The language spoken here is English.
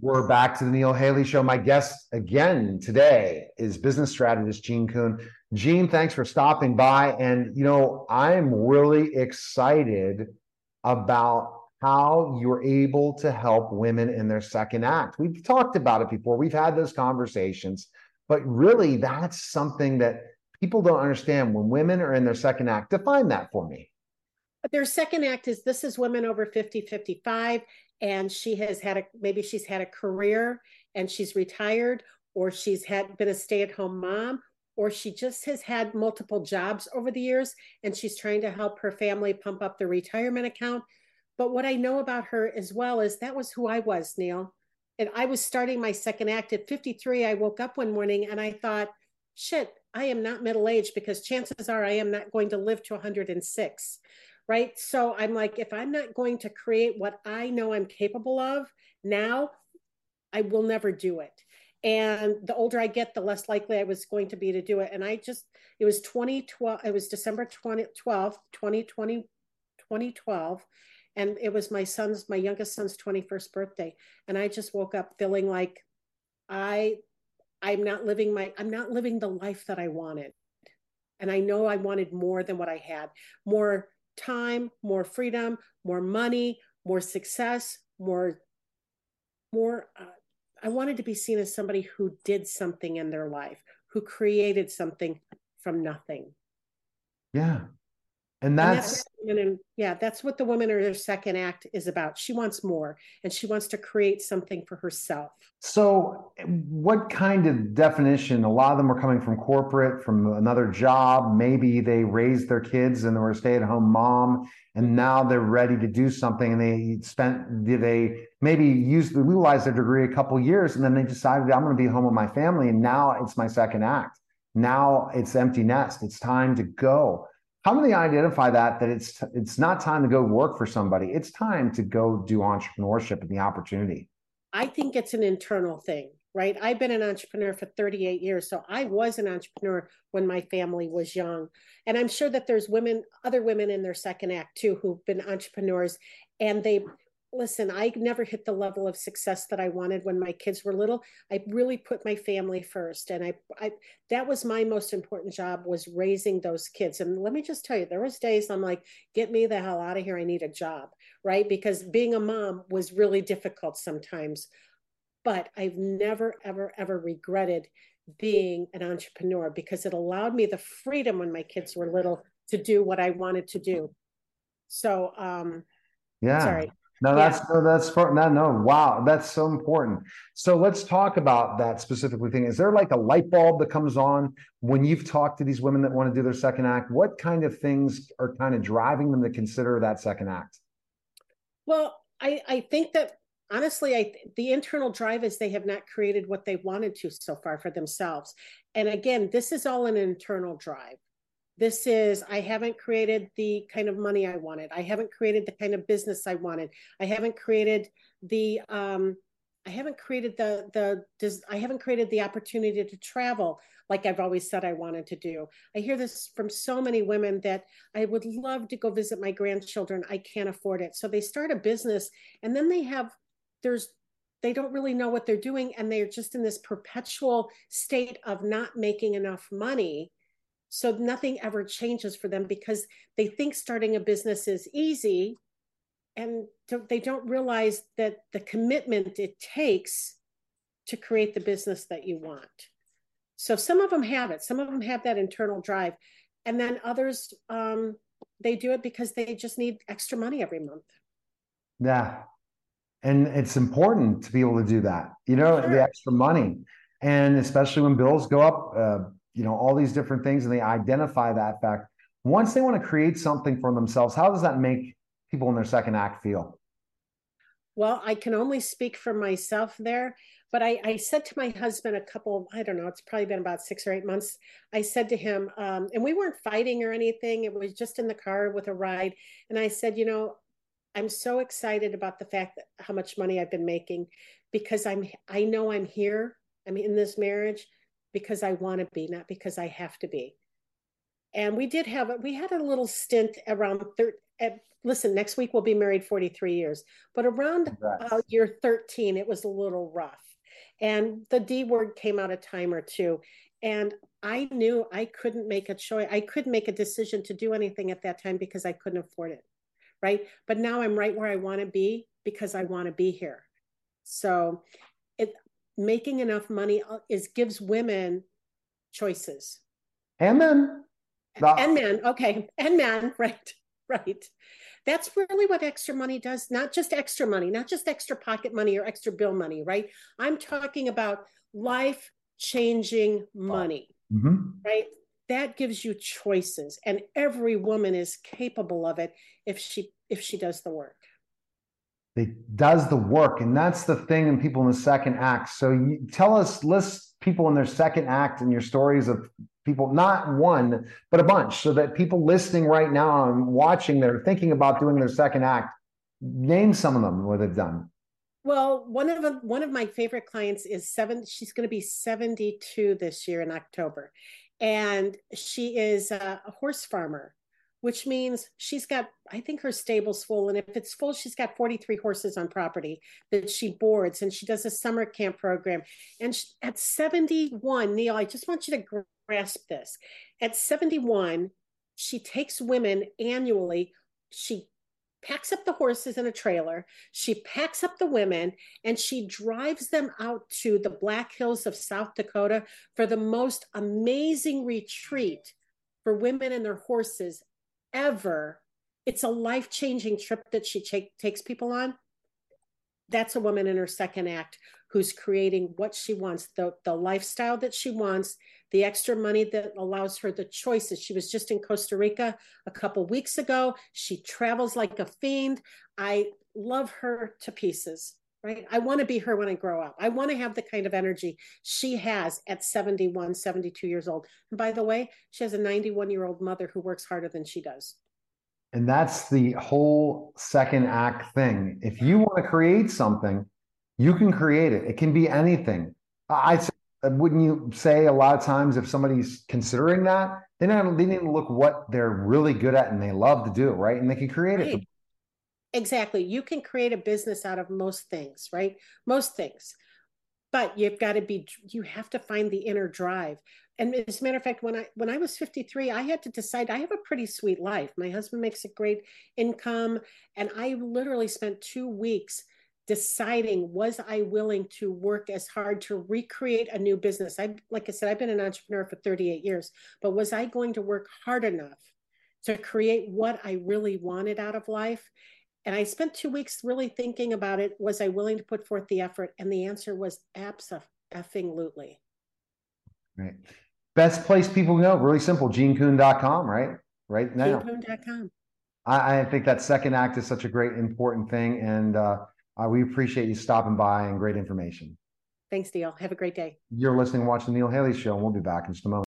We're back to the Neil Haley Show. My guest again today is business strategist Jean Kuhn. Jean, thanks for stopping by. And, you know, I'm really excited about how you're able to help women in their second act. We've talked about it before, we've had those conversations, but really that's something that people don't understand when women are in their second act. Define that for me. Their second act is this is women over 50, 55 and she has had a maybe she's had a career and she's retired or she's had been a stay-at-home mom or she just has had multiple jobs over the years and she's trying to help her family pump up the retirement account. But what i know about her as well is that was who i was neil. And i was starting my second act at 53 i woke up one morning and i thought shit i am not middle aged because chances are i am not going to live to 106 right? So I'm like, if I'm not going to create what I know I'm capable of now, I will never do it. And the older I get, the less likely I was going to be to do it. And I just, it was 2012, it was December 2012, 2020, 2012. And it was my son's, my youngest son's 21st birthday. And I just woke up feeling like I, I'm not living my, I'm not living the life that I wanted. And I know I wanted more than what I had, more time, more freedom, more money, more success, more more uh, I wanted to be seen as somebody who did something in their life, who created something from nothing. Yeah. And that's, and that's and yeah, that's what the woman or her second act is about. She wants more and she wants to create something for herself. So, what kind of definition? A lot of them are coming from corporate, from another job. Maybe they raised their kids and they were a stay at home mom, and now they're ready to do something. And they spent, did they maybe use, utilize their degree a couple years, and then they decided, I'm going to be home with my family. And now it's my second act. Now it's empty nest. It's time to go how do they identify that that it's it's not time to go work for somebody? It's time to go do entrepreneurship and the opportunity. I think it's an internal thing right? I've been an entrepreneur for 38 years so i was an entrepreneur when my family was young. And i'm sure that there's women other women in their second act too who've been entrepreneurs and they listen, I never hit the level of success that I wanted when my kids were little. I really put my family first. And I, I that was my most important job was raising those kids. And let me just tell you, there was days I'm like, get me the hell out of here. I need a job. Right. Because being a mom was really difficult sometimes. But I've never, ever, ever regretted being an entrepreneur because it allowed me the freedom when my kids were little to do what I wanted to do. So um yeah. Sorry. No, that's yeah. no, that's for no, no. Wow, that's so important. So let's talk about that specifically thing. Is there like a light bulb that comes on when you've talked to these women that want to do their second act? What kind of things are kind of driving them to consider that second act? Well, I I think that honestly, I the internal drive is they have not created what they wanted to so far for themselves. And again, this is all an internal drive this is i haven't created the kind of money i wanted. I haven't created the kind of business i wanted. I haven't created the um i haven't created the the i haven't created the opportunity to travel like i've always said i wanted to do. I hear this from so many women that i would love to go visit my grandchildren. I can't afford it. So they start a business and then they have there's they don't really know what they're doing and they're just in this perpetual state of not making enough money so nothing ever changes for them because they think starting a business is easy and they don't realize that the commitment it takes to create the business that you want. So some of them have it, some of them have that internal drive. And then others, um, they do it because they just need extra money every month. Yeah. And it's important to be able to do that, you know, sure. the extra money. And especially when bills go up, uh, you know all these different things and they identify that fact. Once they want to create something for themselves how does that make people in their second act feel? Well i can only speak for myself there but I, I, said to my husband a couple i don't know it's probably been about six or eight months i said to him um, and we weren't fighting or anything it was just in the car with a ride and i said you know i'm so excited about the fact that how much money i've been making because i'm i know i'm here i'm in this marriage because I want to be, not because I have to be. And we did have we had a little stint around thir- at, listen, next week we'll be married 43 years, but around uh, year 13, it was a little rough. And the D word came out a time or two. And I knew I couldn't make a choice. I couldn't make a decision to do anything at that time because I couldn't afford it. Right. But now I'm right where I want to be because I want to be here. So making enough money uh, is gives women choices. And men. And men. Okay. And men. Right. Right. That's really what extra money does. Not just extra money, not just extra pocket money or extra bill money, right? I'm talking about life changing money, mm-hmm. right? That gives you choices, and every woman is capable of it if she if she does the work. It does the work, and that's the thing. in people in the second act. So you tell us, list people in their second act and your stories of people, not one, but a bunch, so that people listening right now and watching, they're thinking about doing their second act. Name some of them what they've done. Well, one of them, one of my favorite clients is seven. She's going to be seventy-two this year in October, and she is a horse farmer, which means she's got. I think her stable's full, and if it's full, she's got forty-three horses on property that she boards, and she does a summer camp program. And she, at seventy-one, Neil, I just want you to grasp this. At seventy-one, she takes women annually. She packs up the horses in a trailer. She packs up the women and she drives them out to the Black Hills of South Dakota for the most amazing retreat for women and their horses ever. It's a life changing trip that she take, takes people on. That's a woman in her second act who's creating what she wants, the, the lifestyle that she wants, the extra money that allows her the choices. She was just in Costa Rica a couple weeks ago. She travels like a fiend. I love her to pieces, right? I want to be her when I grow up. I want to have the kind of energy she has at 71, 72 years old. And by the way, she has a 91 year old mother who works harder than she does. And that's the whole second act thing. If you want to create something, you can create it. It can be anything. I wouldn't you say a lot of times if somebody's considering that, they not they need to look what they're really good at and they love to do, right? And they can create right. it. Exactly. You can create a business out of most things, right? Most things. But you've got to be you have to find the inner drive. And as a matter of fact, when I when I was 53, I had to decide I have a pretty sweet life. My husband makes a great income. And I literally spent two weeks deciding was I willing to work as hard to recreate a new business. I like I said, I've been an entrepreneur for 38 years, but was I going to work hard enough to create what I really wanted out of life? And I spent two weeks really thinking about it. Was I willing to put forth the effort? And the answer was absolutely. Right. Best place people go, really simple, jeankuhn.com, right? Right now. Jeankuhn.com. I, I think that second act is such a great important thing. And uh, uh, we appreciate you stopping by and great information. Thanks, Neil. Have a great day. You're listening, watching the Neil Haley Show, and we'll be back in just a moment.